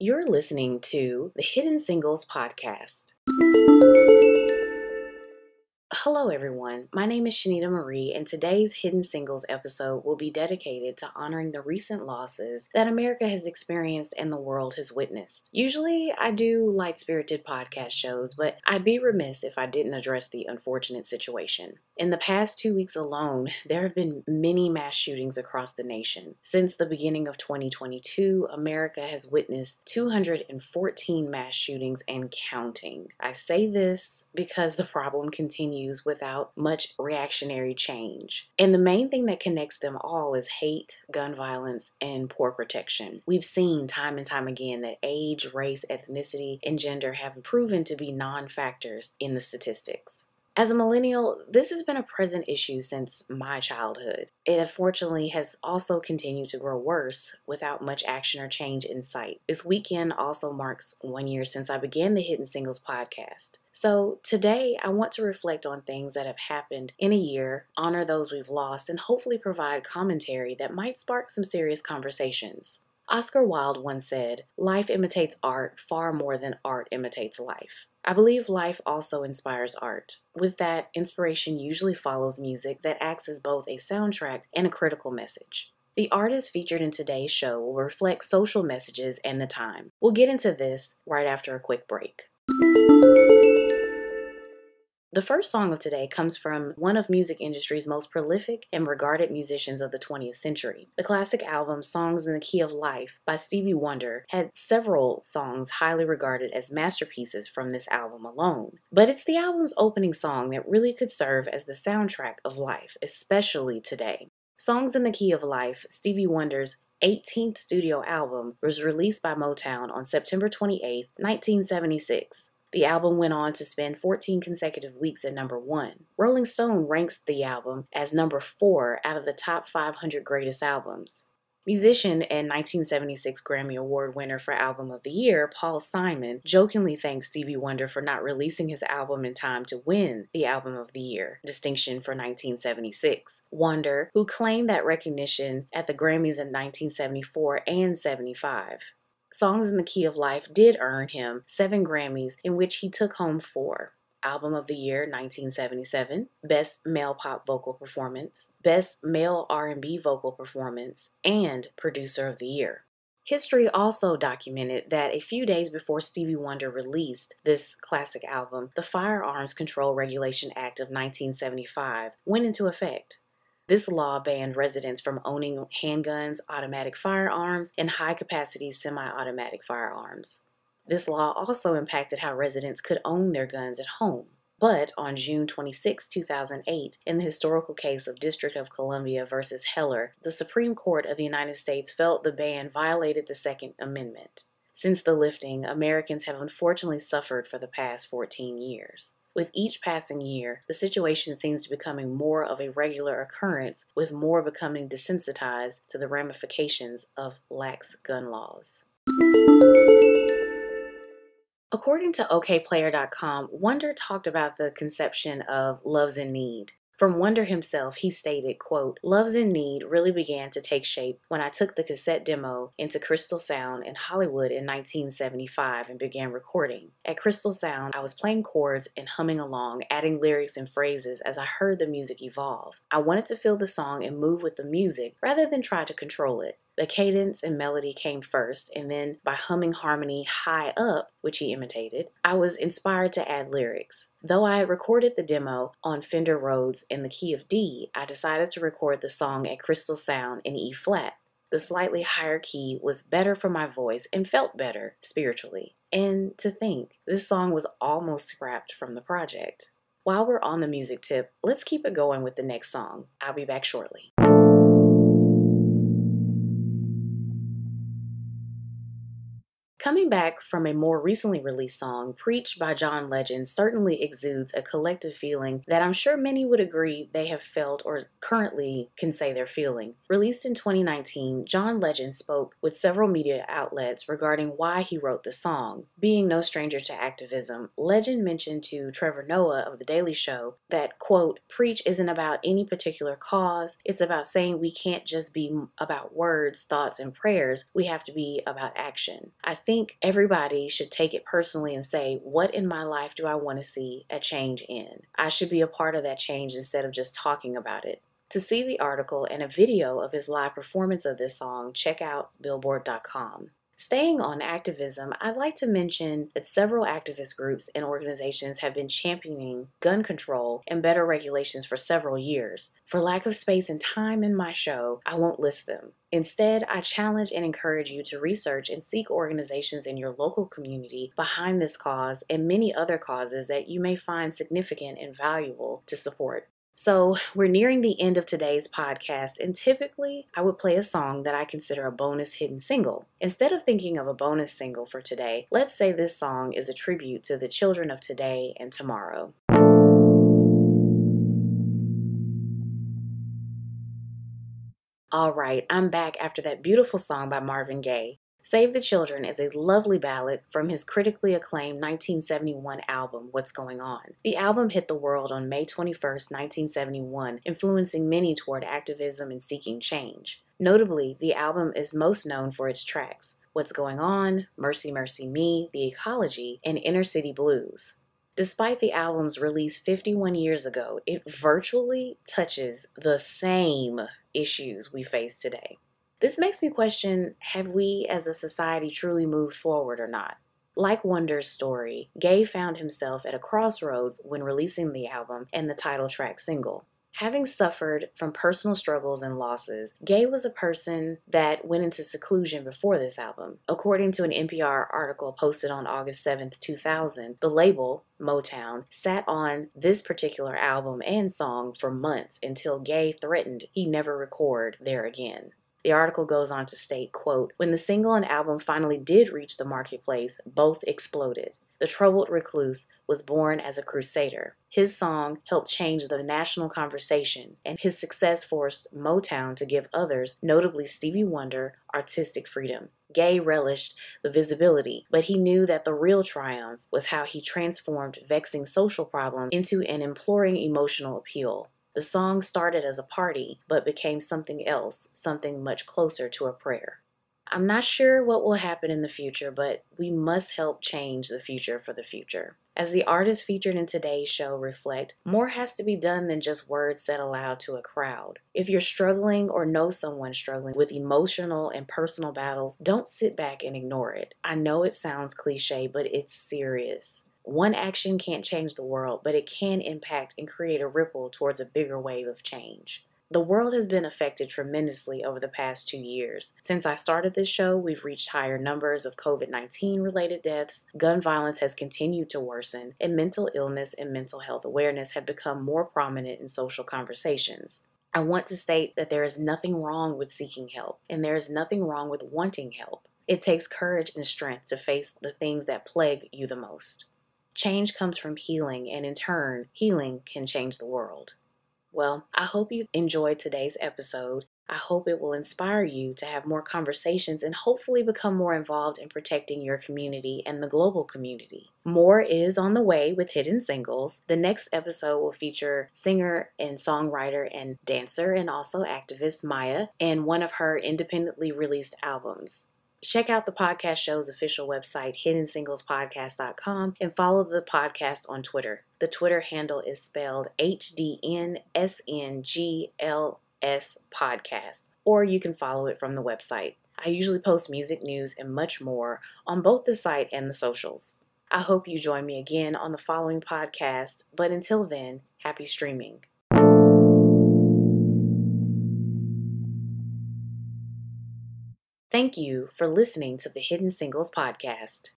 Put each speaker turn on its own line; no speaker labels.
You're listening to the Hidden Singles Podcast. Hello, everyone. My name is Shanita Marie, and today's Hidden Singles episode will be dedicated to honoring the recent losses that America has experienced and the world has witnessed. Usually, I do light spirited podcast shows, but I'd be remiss if I didn't address the unfortunate situation. In the past two weeks alone, there have been many mass shootings across the nation. Since the beginning of 2022, America has witnessed 214 mass shootings and counting. I say this because the problem continues without much reactionary change. And the main thing that connects them all is hate, gun violence, and poor protection. We've seen time and time again that age, race, ethnicity, and gender have proven to be non factors in the statistics. As a millennial, this has been a present issue since my childhood. It unfortunately has also continued to grow worse without much action or change in sight. This weekend also marks one year since I began the Hidden Singles podcast. So today I want to reflect on things that have happened in a year, honor those we've lost, and hopefully provide commentary that might spark some serious conversations. Oscar Wilde once said, Life imitates art far more than art imitates life. I believe life also inspires art. With that, inspiration usually follows music that acts as both a soundtrack and a critical message. The artists featured in today's show will reflect social messages and the time. We'll get into this right after a quick break. The first song of today comes from one of music industry's most prolific and regarded musicians of the 20th century. The classic album Songs in the Key of Life by Stevie Wonder had several songs highly regarded as masterpieces from this album alone. But it's the album's opening song that really could serve as the soundtrack of life, especially today. Songs in the Key of Life, Stevie Wonder's 18th studio album, was released by Motown on September 28, 1976. The album went on to spend 14 consecutive weeks at number one. Rolling Stone ranks the album as number four out of the top 500 greatest albums. Musician and 1976 Grammy Award winner for Album of the Year, Paul Simon, jokingly thanked Stevie Wonder for not releasing his album in time to win the Album of the Year distinction for 1976. Wonder, who claimed that recognition at the Grammys in 1974 and 75. Songs in the Key of Life did earn him seven Grammys, in which he took home four. Album of the Year 1977, Best Male Pop Vocal Performance, Best Male R&B Vocal Performance, and Producer of the Year. History also documented that a few days before Stevie Wonder released this classic album, the Firearms Control Regulation Act of 1975 went into effect. This law banned residents from owning handguns, automatic firearms, and high capacity semi automatic firearms. This law also impacted how residents could own their guns at home. But on June 26, 2008, in the historical case of District of Columbia versus Heller, the Supreme Court of the United States felt the ban violated the Second Amendment. Since the lifting, Americans have unfortunately suffered for the past 14 years. With each passing year, the situation seems to be becoming more of a regular occurrence, with more becoming desensitized to the ramifications of lax gun laws. According to Okayplayer.com, Wonder talked about the conception of love's in need. From Wonder himself, he stated, quote, Love's in Need really began to take shape when I took the cassette demo into Crystal Sound in Hollywood in 1975 and began recording. At Crystal Sound, I was playing chords and humming along, adding lyrics and phrases as I heard the music evolve. I wanted to feel the song and move with the music rather than try to control it. The cadence and melody came first, and then by humming harmony high up, which he imitated, I was inspired to add lyrics. Though I had recorded the demo on Fender Rhodes in the key of D, I decided to record the song at Crystal Sound in E flat. The slightly higher key was better for my voice and felt better spiritually. And to think, this song was almost scrapped from the project. While we're on the music tip, let's keep it going with the next song. I'll be back shortly. Coming back from a more recently released song, Preach by John Legend certainly exudes a collective feeling that I'm sure many would agree they have felt or currently can say they're feeling. Released in 2019, John Legend spoke with several media outlets regarding why he wrote the song. Being no stranger to activism, Legend mentioned to Trevor Noah of The Daily Show that, quote, Preach isn't about any particular cause, it's about saying we can't just be about words, thoughts, and prayers, we have to be about action. I think think everybody should take it personally and say, What in my life do I want to see a change in? I should be a part of that change instead of just talking about it. To see the article and a video of his live performance of this song, check out billboard.com. Staying on activism, I'd like to mention that several activist groups and organizations have been championing gun control and better regulations for several years. For lack of space and time in my show, I won't list them. Instead, I challenge and encourage you to research and seek organizations in your local community behind this cause and many other causes that you may find significant and valuable to support. So, we're nearing the end of today's podcast, and typically I would play a song that I consider a bonus hidden single. Instead of thinking of a bonus single for today, let's say this song is a tribute to the children of today and tomorrow. All right, I'm back after that beautiful song by Marvin Gaye. Save the Children is a lovely ballad from his critically acclaimed 1971 album, What's Going On. The album hit the world on May 21, 1971, influencing many toward activism and seeking change. Notably, the album is most known for its tracks What's Going On, Mercy Mercy Me, The Ecology, and Inner City Blues. Despite the album's release 51 years ago, it virtually touches the same issues we face today. This makes me question have we as a society truly moved forward or not? Like Wonder's story, Gaye found himself at a crossroads when releasing the album and the title track single. Having suffered from personal struggles and losses, Gaye was a person that went into seclusion before this album. According to an NPR article posted on August 7, 2000, the label, Motown, sat on this particular album and song for months until Gaye threatened he never record there again. The article goes on to state, quote, When the single and album finally did reach the marketplace, both exploded. The Troubled Recluse was born as a crusader. His song helped change the national conversation, and his success forced Motown to give others, notably Stevie Wonder, artistic freedom. Gaye relished the visibility, but he knew that the real triumph was how he transformed vexing social problems into an imploring emotional appeal. The song started as a party, but became something else, something much closer to a prayer. I'm not sure what will happen in the future, but we must help change the future for the future. As the artists featured in today's show reflect, more has to be done than just words said aloud to a crowd. If you're struggling or know someone struggling with emotional and personal battles, don't sit back and ignore it. I know it sounds cliche, but it's serious. One action can't change the world, but it can impact and create a ripple towards a bigger wave of change. The world has been affected tremendously over the past two years. Since I started this show, we've reached higher numbers of COVID 19 related deaths, gun violence has continued to worsen, and mental illness and mental health awareness have become more prominent in social conversations. I want to state that there is nothing wrong with seeking help, and there is nothing wrong with wanting help. It takes courage and strength to face the things that plague you the most. Change comes from healing, and in turn, healing can change the world. Well, I hope you enjoyed today's episode. I hope it will inspire you to have more conversations and hopefully become more involved in protecting your community and the global community. More is on the way with Hidden Singles. The next episode will feature singer and songwriter and dancer and also activist Maya and one of her independently released albums. Check out the podcast show's official website, hiddensinglespodcast.com, and follow the podcast on Twitter. The Twitter handle is spelled HDNSNGLS podcast, or you can follow it from the website. I usually post music news and much more on both the site and the socials. I hope you join me again on the following podcast, but until then, happy streaming. Thank you for listening to the Hidden Singles Podcast.